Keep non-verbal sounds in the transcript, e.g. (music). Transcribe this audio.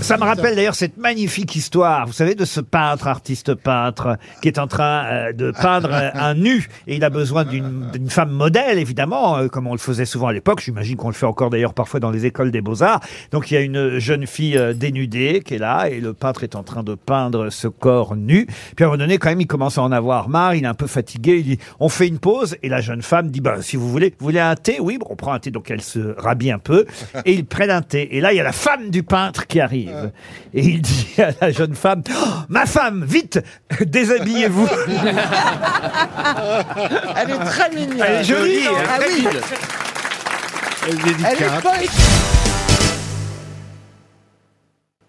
Ça me rappelle d'ailleurs cette magnifique histoire, vous savez, de ce peintre, artiste peintre, qui est en train euh, de peindre euh, un nu, et il a besoin d'une d'une femme modèle, évidemment, euh, comme on le faisait souvent à l'époque. J'imagine qu'on le fait encore d'ailleurs parfois dans les écoles des beaux-arts. Donc il y a une jeune fille dénudée qui est là, et le peintre est en train de peindre ce corps nu. Puis à un moment donné, quand même, il commence à en avoir marre, il est un peu fatigué, il dit, on fait une pause, et la jeune femme dit, bah, si vous voulez, vous voulez un thé? Oui, bon, on prend un thé, donc elle se rhabille un peu, et ils prennent un thé. Et là, il y a la femme du peintre qui arrive. Et il dit à la jeune femme, Oh, ma femme, vite, (laughs) déshabillez-vous. (laughs) Elle est très mignonne. Elle est jolie, Ah elle est oui. très Elle est poétique.